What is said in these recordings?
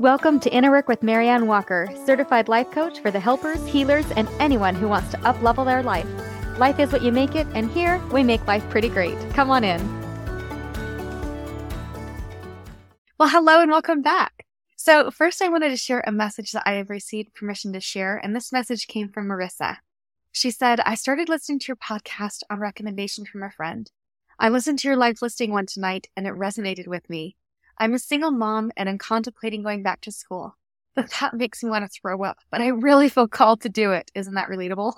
Welcome to Inner Work with MaryAnn Walker, certified life coach for the helpers, healers, and anyone who wants to uplevel their life. Life is what you make it, and here we make life pretty great. Come on in. Well, hello and welcome back. So, first, I wanted to share a message that I have received permission to share, and this message came from Marissa. She said, I started listening to your podcast on recommendation from a friend. I listened to your live listing one tonight, and it resonated with me. I'm a single mom and I'm contemplating going back to school. But that makes me want to throw up, but I really feel called to do it. Isn't that relatable?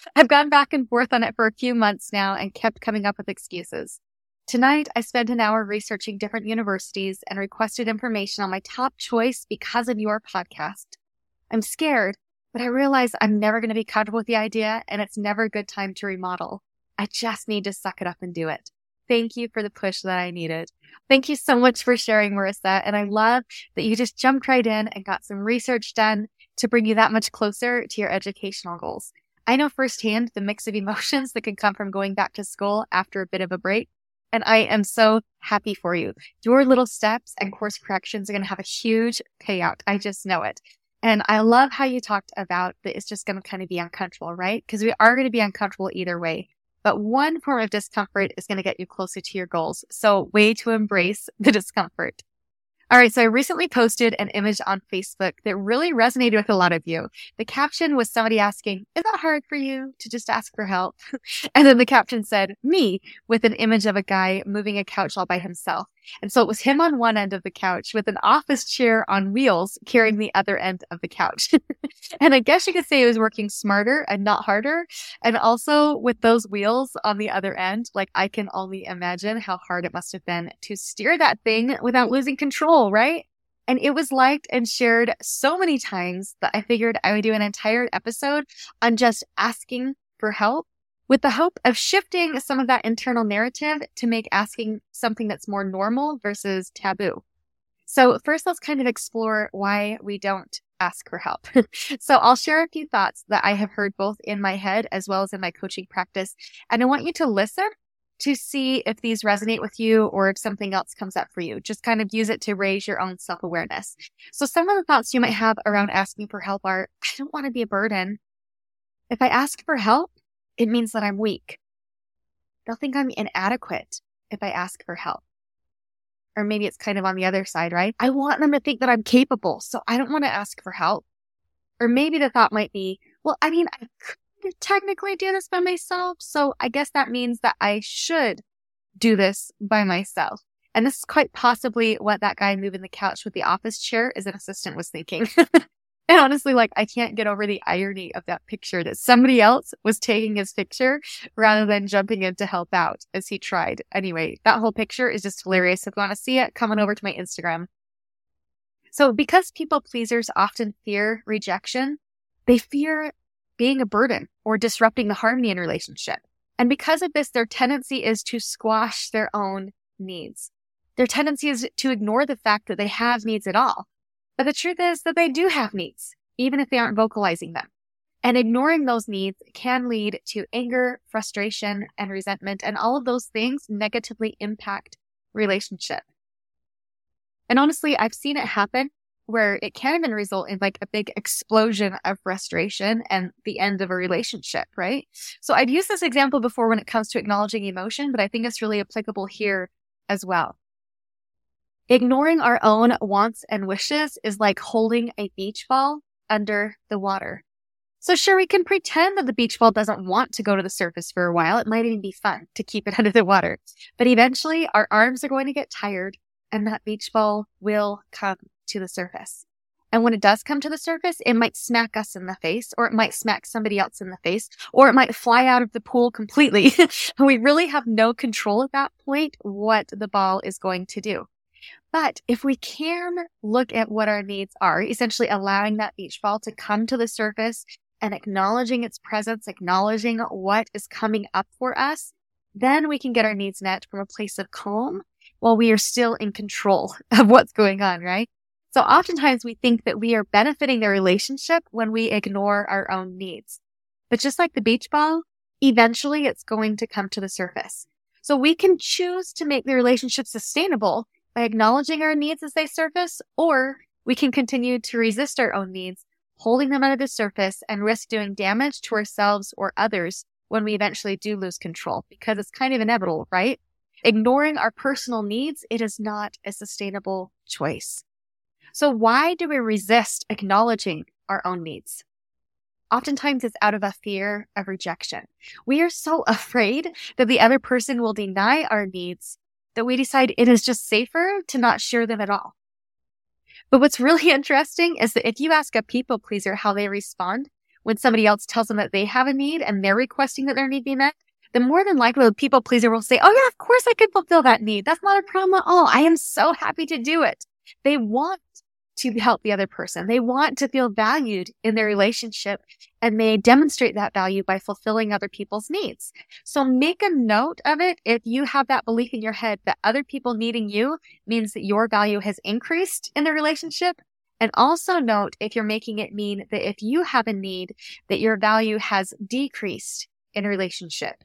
I've gone back and forth on it for a few months now and kept coming up with excuses. Tonight, I spent an hour researching different universities and requested information on my top choice because of your podcast. I'm scared, but I realize I'm never going to be comfortable with the idea and it's never a good time to remodel. I just need to suck it up and do it. Thank you for the push that I needed. Thank you so much for sharing, Marissa. And I love that you just jumped right in and got some research done to bring you that much closer to your educational goals. I know firsthand the mix of emotions that can come from going back to school after a bit of a break. And I am so happy for you. Your little steps and course corrections are going to have a huge payout. I just know it. And I love how you talked about that it's just going to kind of be uncomfortable, right? Because we are going to be uncomfortable either way. But one form of discomfort is going to get you closer to your goals. So way to embrace the discomfort. All right. So I recently posted an image on Facebook that really resonated with a lot of you. The caption was somebody asking, is that hard for you to just ask for help? and then the caption said, me with an image of a guy moving a couch all by himself. And so it was him on one end of the couch with an office chair on wheels carrying the other end of the couch. and I guess you could say he was working smarter and not harder. And also with those wheels on the other end, like I can only imagine how hard it must have been to steer that thing without losing control, right? And it was liked and shared so many times that I figured I would do an entire episode on just asking for help with the hope of shifting some of that internal narrative to make asking something that's more normal versus taboo. So first, let's kind of explore why we don't ask for help. so I'll share a few thoughts that I have heard both in my head as well as in my coaching practice. And I want you to listen to see if these resonate with you or if something else comes up for you. Just kind of use it to raise your own self awareness. So some of the thoughts you might have around asking for help are, I don't want to be a burden. If I ask for help, it means that I'm weak. They'll think I'm inadequate if I ask for help. Or maybe it's kind of on the other side, right? I want them to think that I'm capable, so I don't want to ask for help. Or maybe the thought might be, well, I mean, I could technically do this by myself, so I guess that means that I should do this by myself. And this is quite possibly what that guy moving the couch with the office chair as an assistant was thinking. And honestly, like, I can't get over the irony of that picture that somebody else was taking his picture rather than jumping in to help out as he tried. Anyway, that whole picture is just hilarious. If you want to see it, come on over to my Instagram. So because people pleasers often fear rejection, they fear being a burden or disrupting the harmony in relationship. And because of this, their tendency is to squash their own needs. Their tendency is to ignore the fact that they have needs at all. But the truth is that they do have needs, even if they aren't vocalizing them. And ignoring those needs can lead to anger, frustration, and resentment. And all of those things negatively impact relationship. And honestly, I've seen it happen where it can even result in like a big explosion of frustration and the end of a relationship, right? So I've used this example before when it comes to acknowledging emotion, but I think it's really applicable here as well. Ignoring our own wants and wishes is like holding a beach ball under the water. So sure, we can pretend that the beach ball doesn't want to go to the surface for a while. It might even be fun to keep it under the water, but eventually our arms are going to get tired and that beach ball will come to the surface. And when it does come to the surface, it might smack us in the face or it might smack somebody else in the face or it might fly out of the pool completely. we really have no control at that point what the ball is going to do. But if we can look at what our needs are, essentially allowing that beach ball to come to the surface and acknowledging its presence, acknowledging what is coming up for us, then we can get our needs met from a place of calm while we are still in control of what's going on, right? So oftentimes we think that we are benefiting the relationship when we ignore our own needs. But just like the beach ball, eventually it's going to come to the surface. So we can choose to make the relationship sustainable by acknowledging our needs as they surface, or we can continue to resist our own needs, holding them under the surface and risk doing damage to ourselves or others when we eventually do lose control because it's kind of inevitable, right? Ignoring our personal needs, it is not a sustainable choice. So why do we resist acknowledging our own needs? Oftentimes it's out of a fear of rejection. We are so afraid that the other person will deny our needs that we decide it is just safer to not share them at all. But what's really interesting is that if you ask a people pleaser how they respond when somebody else tells them that they have a need and they're requesting that their need be met, then more than likely the people pleaser will say, Oh yeah, of course I can fulfill that need. That's not a problem at all. I am so happy to do it. They want to help the other person. They want to feel valued in their relationship and they demonstrate that value by fulfilling other people's needs. So make a note of it if you have that belief in your head that other people needing you means that your value has increased in the relationship. And also note if you're making it mean that if you have a need, that your value has decreased in a relationship.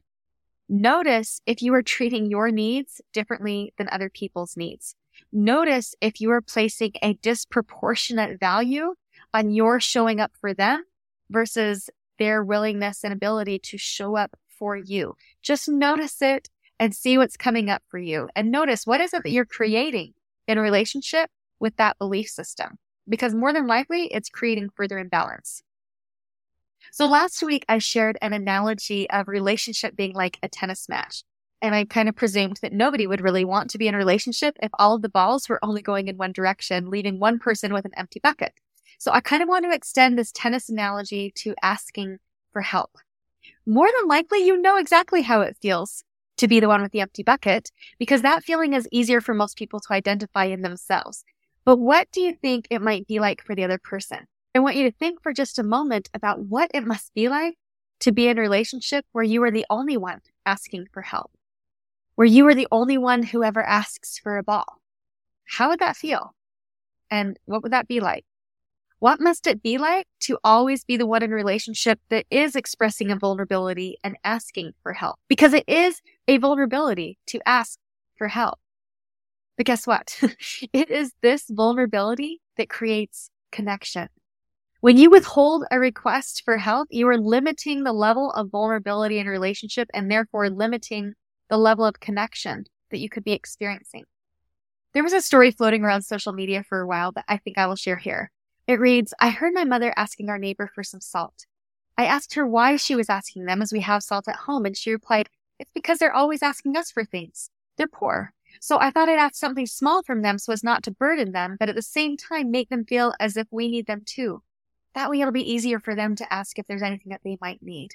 Notice if you are treating your needs differently than other people's needs. Notice if you are placing a disproportionate value on your showing up for them versus their willingness and ability to show up for you. Just notice it and see what's coming up for you. And notice what is it that you're creating in a relationship with that belief system? Because more than likely, it's creating further imbalance. So last week, I shared an analogy of relationship being like a tennis match. And I kind of presumed that nobody would really want to be in a relationship if all of the balls were only going in one direction, leaving one person with an empty bucket. So I kind of want to extend this tennis analogy to asking for help. More than likely, you know exactly how it feels to be the one with the empty bucket because that feeling is easier for most people to identify in themselves. But what do you think it might be like for the other person? I want you to think for just a moment about what it must be like to be in a relationship where you are the only one asking for help where you are the only one who ever asks for a ball. How would that feel? And what would that be like? What must it be like to always be the one in a relationship that is expressing a vulnerability and asking for help? Because it is a vulnerability to ask for help. But guess what? it is this vulnerability that creates connection. When you withhold a request for help, you are limiting the level of vulnerability in a relationship and therefore limiting the level of connection that you could be experiencing. There was a story floating around social media for a while that I think I will share here. It reads, I heard my mother asking our neighbor for some salt. I asked her why she was asking them as we have salt at home, and she replied, It's because they're always asking us for things. They're poor. So I thought I'd ask something small from them so as not to burden them, but at the same time make them feel as if we need them too. That way it'll be easier for them to ask if there's anything that they might need.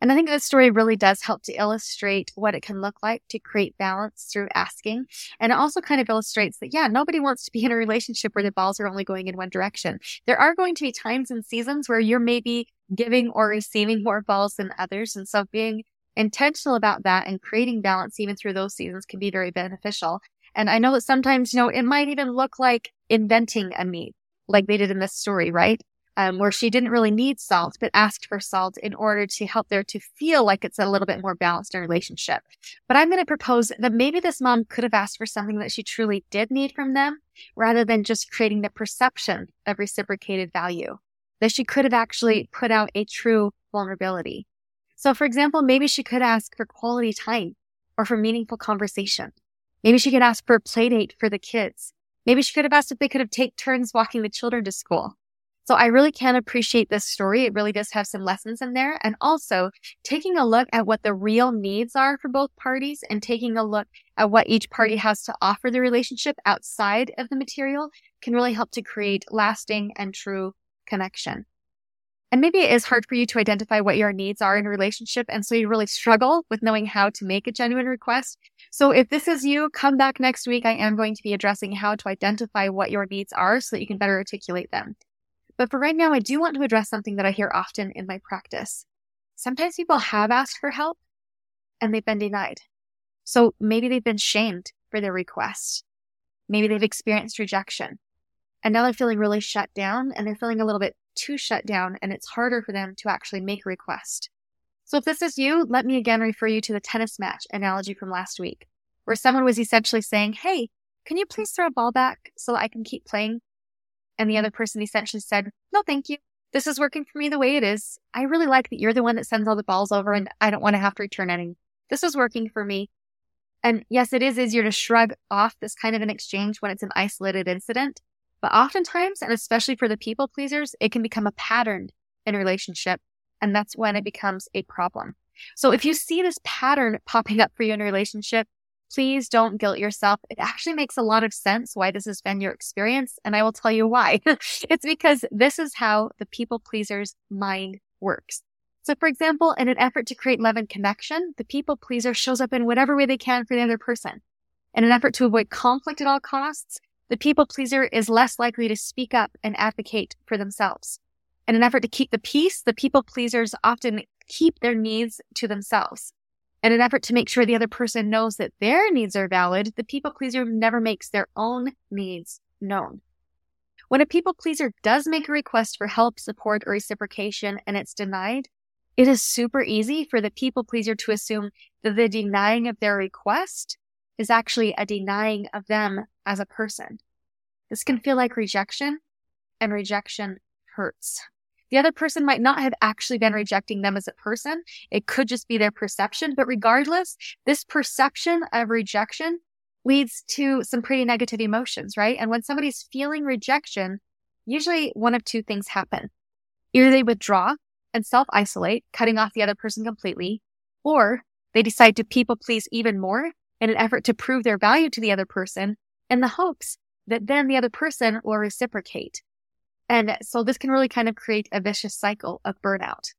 And I think this story really does help to illustrate what it can look like to create balance through asking. And it also kind of illustrates that, yeah, nobody wants to be in a relationship where the balls are only going in one direction. There are going to be times and seasons where you're maybe giving or receiving more balls than others. And so being intentional about that and creating balance even through those seasons can be very beneficial. And I know that sometimes, you know, it might even look like inventing a need like they did in this story, right? Um, where she didn't really need salt, but asked for salt in order to help there to feel like it's a little bit more balanced in relationship. But I'm going to propose that maybe this mom could have asked for something that she truly did need from them rather than just creating the perception of reciprocated value, that she could have actually put out a true vulnerability. So, for example, maybe she could ask for quality time or for meaningful conversation. Maybe she could ask for a play date for the kids. Maybe she could have asked if they could have take turns walking the children to school. So I really can appreciate this story. It really does have some lessons in there. And also taking a look at what the real needs are for both parties and taking a look at what each party has to offer the relationship outside of the material can really help to create lasting and true connection. And maybe it is hard for you to identify what your needs are in a relationship. And so you really struggle with knowing how to make a genuine request. So if this is you, come back next week. I am going to be addressing how to identify what your needs are so that you can better articulate them. But for right now, I do want to address something that I hear often in my practice. Sometimes people have asked for help and they've been denied. So maybe they've been shamed for their request. Maybe they've experienced rejection and now they're feeling really shut down and they're feeling a little bit too shut down and it's harder for them to actually make a request. So if this is you, let me again refer you to the tennis match analogy from last week, where someone was essentially saying, Hey, can you please throw a ball back so I can keep playing? And the other person essentially said, no, thank you. This is working for me the way it is. I really like that you're the one that sends all the balls over and I don't want to have to return any. This is working for me. And yes, it is easier to shrug off this kind of an exchange when it's an isolated incident. But oftentimes, and especially for the people pleasers, it can become a pattern in a relationship. And that's when it becomes a problem. So if you see this pattern popping up for you in a relationship, please don't guilt yourself. It actually makes a lot of sense why this has been your experience. And I will tell you why. it's because this is how the people pleaser's mind works. So for example, in an effort to create love and connection, the people pleaser shows up in whatever way they can for the other person. In an effort to avoid conflict at all costs, the people pleaser is less likely to speak up and advocate for themselves. In an effort to keep the peace, the people pleasers often keep their needs to themselves. In an effort to make sure the other person knows that their needs are valid, the people pleaser never makes their own needs known. When a people pleaser does make a request for help, support, or reciprocation and it's denied, it is super easy for the people pleaser to assume that the denying of their request is actually a denying of them as a person. This can feel like rejection, and rejection hurts. The other person might not have actually been rejecting them as a person. It could just be their perception. But regardless, this perception of rejection leads to some pretty negative emotions, right? And when somebody's feeling rejection, usually one of two things happen. Either they withdraw and self isolate, cutting off the other person completely, or they decide to people please even more in an effort to prove their value to the other person in the hopes that then the other person will reciprocate. And so this can really kind of create a vicious cycle of burnout.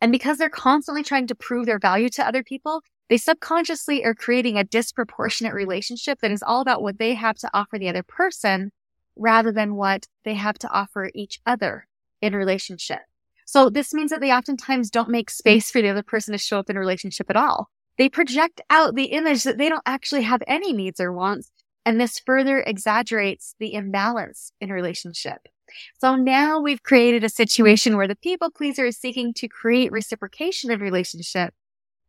And because they're constantly trying to prove their value to other people, they subconsciously are creating a disproportionate relationship that is all about what they have to offer the other person rather than what they have to offer each other in relationship. So this means that they oftentimes don't make space for the other person to show up in relationship at all. They project out the image that they don't actually have any needs or wants and this further exaggerates the imbalance in relationship. So now we've created a situation where the people pleaser is seeking to create reciprocation in relationship,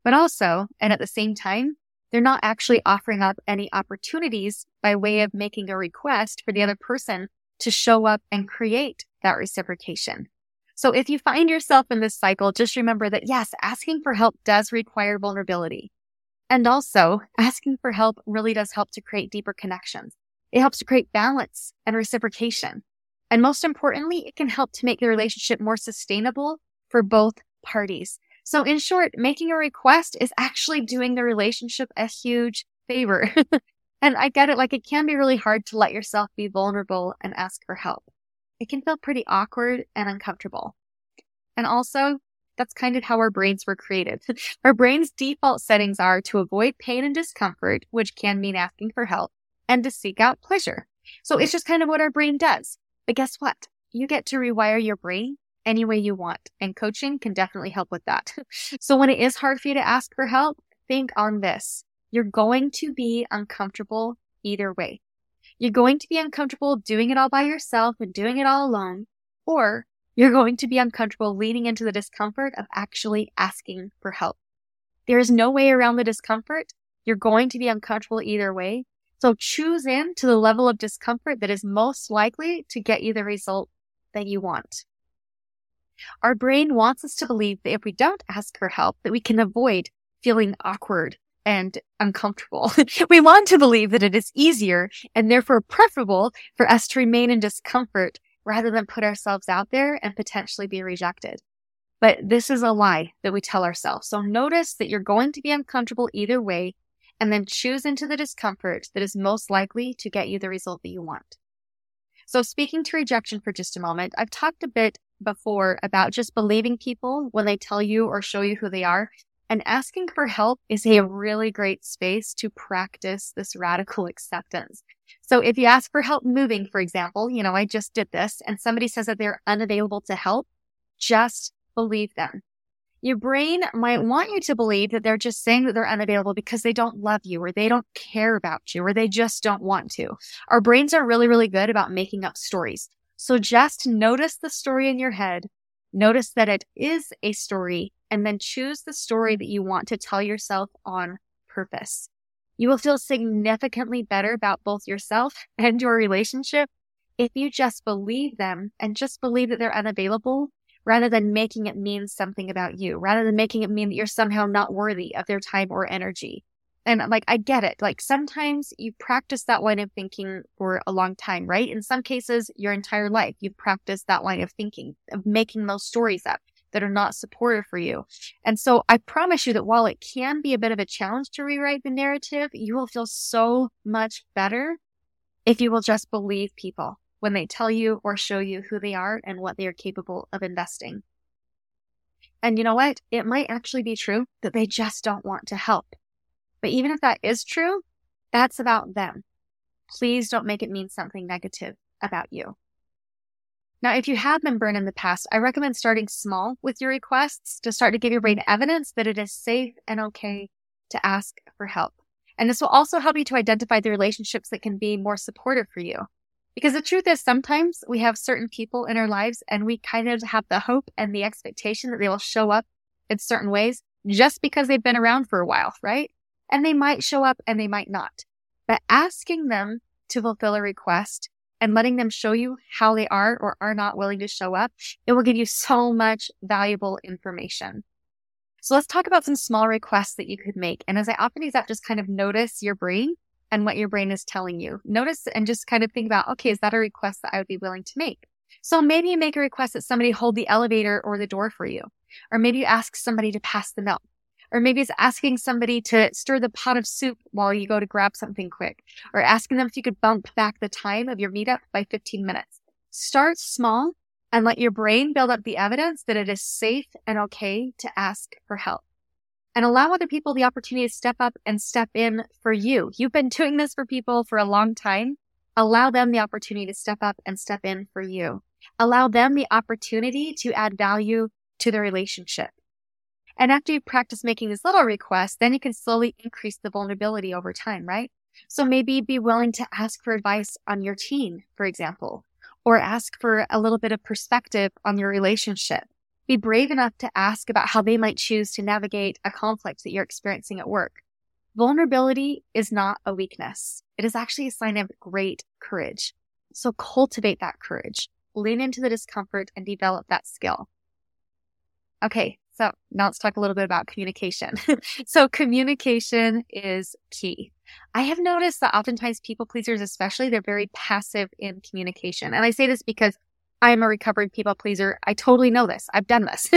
but also, and at the same time, they're not actually offering up any opportunities by way of making a request for the other person to show up and create that reciprocation. So if you find yourself in this cycle, just remember that yes, asking for help does require vulnerability. And also, asking for help really does help to create deeper connections. It helps to create balance and reciprocation. And most importantly, it can help to make the relationship more sustainable for both parties. So in short, making a request is actually doing the relationship a huge favor. and I get it. Like it can be really hard to let yourself be vulnerable and ask for help. It can feel pretty awkward and uncomfortable. And also that's kind of how our brains were created. our brain's default settings are to avoid pain and discomfort, which can mean asking for help, and to seek out pleasure. So it's just kind of what our brain does. But guess what? You get to rewire your brain any way you want, and coaching can definitely help with that. so when it is hard for you to ask for help, think on this. You're going to be uncomfortable either way. You're going to be uncomfortable doing it all by yourself and doing it all alone, or you're going to be uncomfortable leaning into the discomfort of actually asking for help. There is no way around the discomfort. You're going to be uncomfortable either way. So choose in to the level of discomfort that is most likely to get you the result that you want. Our brain wants us to believe that if we don't ask for help, that we can avoid feeling awkward and uncomfortable. we want to believe that it is easier and therefore preferable for us to remain in discomfort rather than put ourselves out there and potentially be rejected. But this is a lie that we tell ourselves. So notice that you're going to be uncomfortable either way and then choose into the discomfort that is most likely to get you the result that you want. So speaking to rejection for just a moment, I've talked a bit before about just believing people when they tell you or show you who they are. And asking for help is a really great space to practice this radical acceptance. So if you ask for help moving, for example, you know, I just did this and somebody says that they're unavailable to help, just believe them. Your brain might want you to believe that they're just saying that they're unavailable because they don't love you or they don't care about you or they just don't want to. Our brains are really, really good about making up stories. So just notice the story in your head. Notice that it is a story and then choose the story that you want to tell yourself on purpose. You will feel significantly better about both yourself and your relationship if you just believe them and just believe that they're unavailable rather than making it mean something about you, rather than making it mean that you're somehow not worthy of their time or energy. And like, I get it. Like sometimes you practice that line of thinking for a long time, right? In some cases, your entire life, you've practiced that line of thinking, of making those stories up that are not supportive for you. And so I promise you that while it can be a bit of a challenge to rewrite the narrative, you will feel so much better if you will just believe people when they tell you or show you who they are and what they are capable of investing. And you know what? It might actually be true that they just don't want to help. But even if that is true, that's about them. Please don't make it mean something negative about you. Now, if you have been burned in the past, I recommend starting small with your requests to start to give your brain evidence that it is safe and okay to ask for help. And this will also help you to identify the relationships that can be more supportive for you. Because the truth is, sometimes we have certain people in our lives and we kind of have the hope and the expectation that they will show up in certain ways just because they've been around for a while, right? And they might show up and they might not. But asking them to fulfill a request and letting them show you how they are or are not willing to show up, it will give you so much valuable information. So let's talk about some small requests that you could make. And as I often use that, just kind of notice your brain and what your brain is telling you. Notice and just kind of think about, okay, is that a request that I would be willing to make? So maybe you make a request that somebody hold the elevator or the door for you. Or maybe you ask somebody to pass the milk. Or maybe it's asking somebody to stir the pot of soup while you go to grab something quick. Or asking them if you could bump back the time of your meetup by 15 minutes. Start small and let your brain build up the evidence that it is safe and okay to ask for help and allow other people the opportunity to step up and step in for you. You've been doing this for people for a long time. Allow them the opportunity to step up and step in for you. Allow them the opportunity to add value to the relationship. And after you practice making these little requests, then you can slowly increase the vulnerability over time, right? So maybe be willing to ask for advice on your team, for example, or ask for a little bit of perspective on your relationship be brave enough to ask about how they might choose to navigate a conflict that you're experiencing at work. Vulnerability is not a weakness. It is actually a sign of great courage. So cultivate that courage, lean into the discomfort and develop that skill. Okay. So now let's talk a little bit about communication. so communication is key. I have noticed that oftentimes people pleasers, especially, they're very passive in communication. And I say this because I'm a recovered people pleaser. I totally know this. I've done this.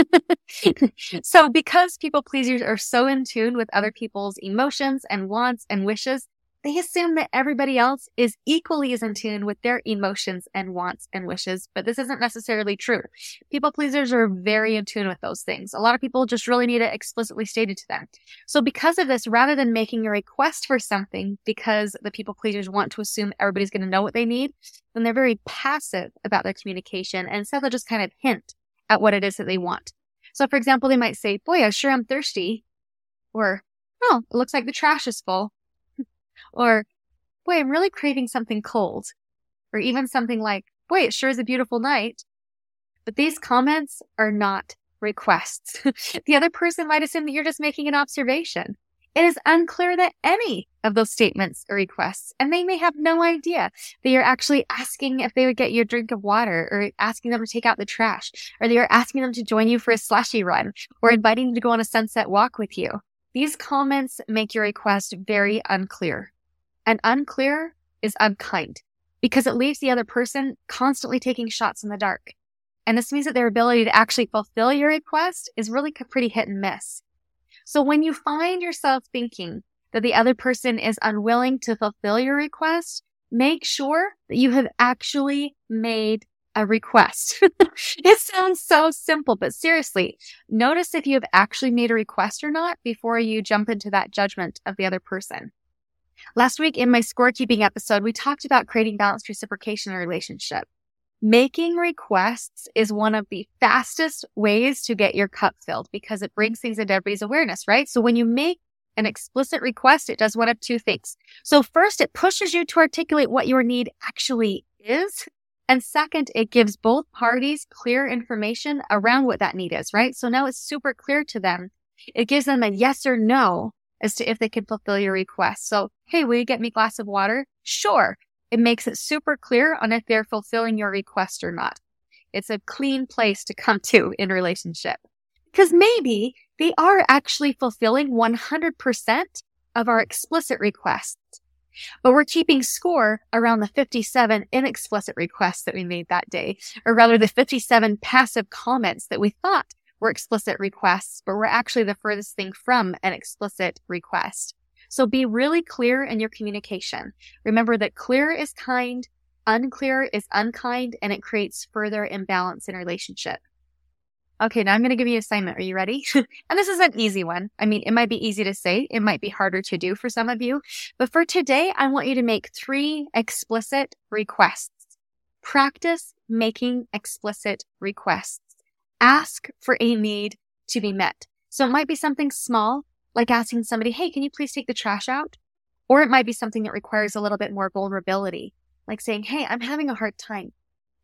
so because people pleasers are so in tune with other people's emotions and wants and wishes, they assume that everybody else is equally as in tune with their emotions and wants and wishes, but this isn't necessarily true. People pleasers are very in tune with those things. A lot of people just really need it explicitly stated to them. So because of this, rather than making a request for something because the people pleasers want to assume everybody's going to know what they need, then they're very passive about their communication and instead they'll just kind of hint at what it is that they want. So for example, they might say, boy, I sure am thirsty. Or, oh, it looks like the trash is full. Or, boy, I'm really craving something cold. Or even something like, boy, it sure is a beautiful night. But these comments are not requests. the other person might assume that you're just making an observation. It is unclear that any of those statements are requests, and they may have no idea that you're actually asking if they would get you a drink of water, or asking them to take out the trash, or that you're asking them to join you for a slushy run, or inviting them to go on a sunset walk with you. These comments make your request very unclear. And unclear is unkind because it leaves the other person constantly taking shots in the dark. And this means that their ability to actually fulfill your request is really pretty hit and miss. So when you find yourself thinking that the other person is unwilling to fulfill your request, make sure that you have actually made a request. it sounds so simple, but seriously, notice if you have actually made a request or not before you jump into that judgment of the other person. Last week in my scorekeeping episode, we talked about creating balanced reciprocation in a relationship. Making requests is one of the fastest ways to get your cup filled because it brings things into everybody's awareness, right? So when you make an explicit request, it does one of two things. So first, it pushes you to articulate what your need actually is. And second, it gives both parties clear information around what that need is, right? So now it's super clear to them. It gives them a yes or no as to if they can fulfill your request. So, hey, will you get me a glass of water? Sure. It makes it super clear on if they're fulfilling your request or not. It's a clean place to come to in relationship. Because maybe they are actually fulfilling 100% of our explicit requests. But we're keeping score around the 57 inexplicit requests that we made that day, or rather the 57 passive comments that we thought were explicit requests, but we're actually the furthest thing from an explicit request. So be really clear in your communication. Remember that clear is kind, unclear is unkind, and it creates further imbalance in relationship. Okay, now I'm going to give you an assignment. Are you ready? and this is an easy one. I mean, it might be easy to say. It might be harder to do for some of you. But for today, I want you to make three explicit requests. Practice making explicit requests. Ask for a need to be met. So it might be something small, like asking somebody, Hey, can you please take the trash out? Or it might be something that requires a little bit more vulnerability, like saying, Hey, I'm having a hard time.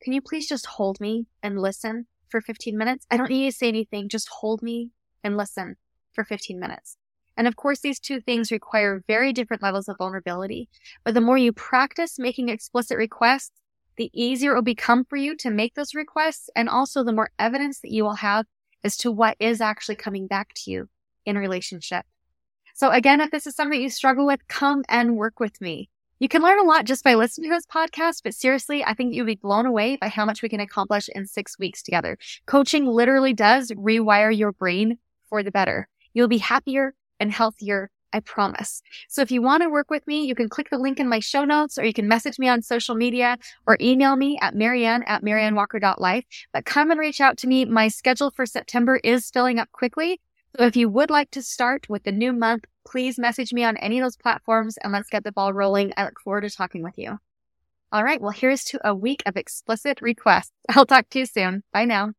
Can you please just hold me and listen? for 15 minutes. I don't need you to say anything. Just hold me and listen for 15 minutes. And of course, these two things require very different levels of vulnerability. But the more you practice making explicit requests, the easier it will become for you to make those requests. And also the more evidence that you will have as to what is actually coming back to you in relationship. So again, if this is something you struggle with, come and work with me. You can learn a lot just by listening to this podcast, but seriously, I think you'll be blown away by how much we can accomplish in six weeks together. Coaching literally does rewire your brain for the better. You'll be happier and healthier. I promise. So if you want to work with me, you can click the link in my show notes or you can message me on social media or email me at maryann at maryannwalker.life. But come and reach out to me. My schedule for September is filling up quickly. So if you would like to start with the new month, please message me on any of those platforms and let's get the ball rolling. I look forward to talking with you. All right. Well, here's to a week of explicit requests. I'll talk to you soon. Bye now.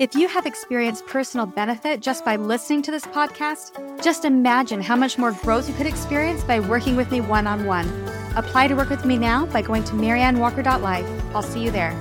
If you have experienced personal benefit just by listening to this podcast, just imagine how much more growth you could experience by working with me one on one. Apply to work with me now by going to maryannwalker.life. I'll see you there.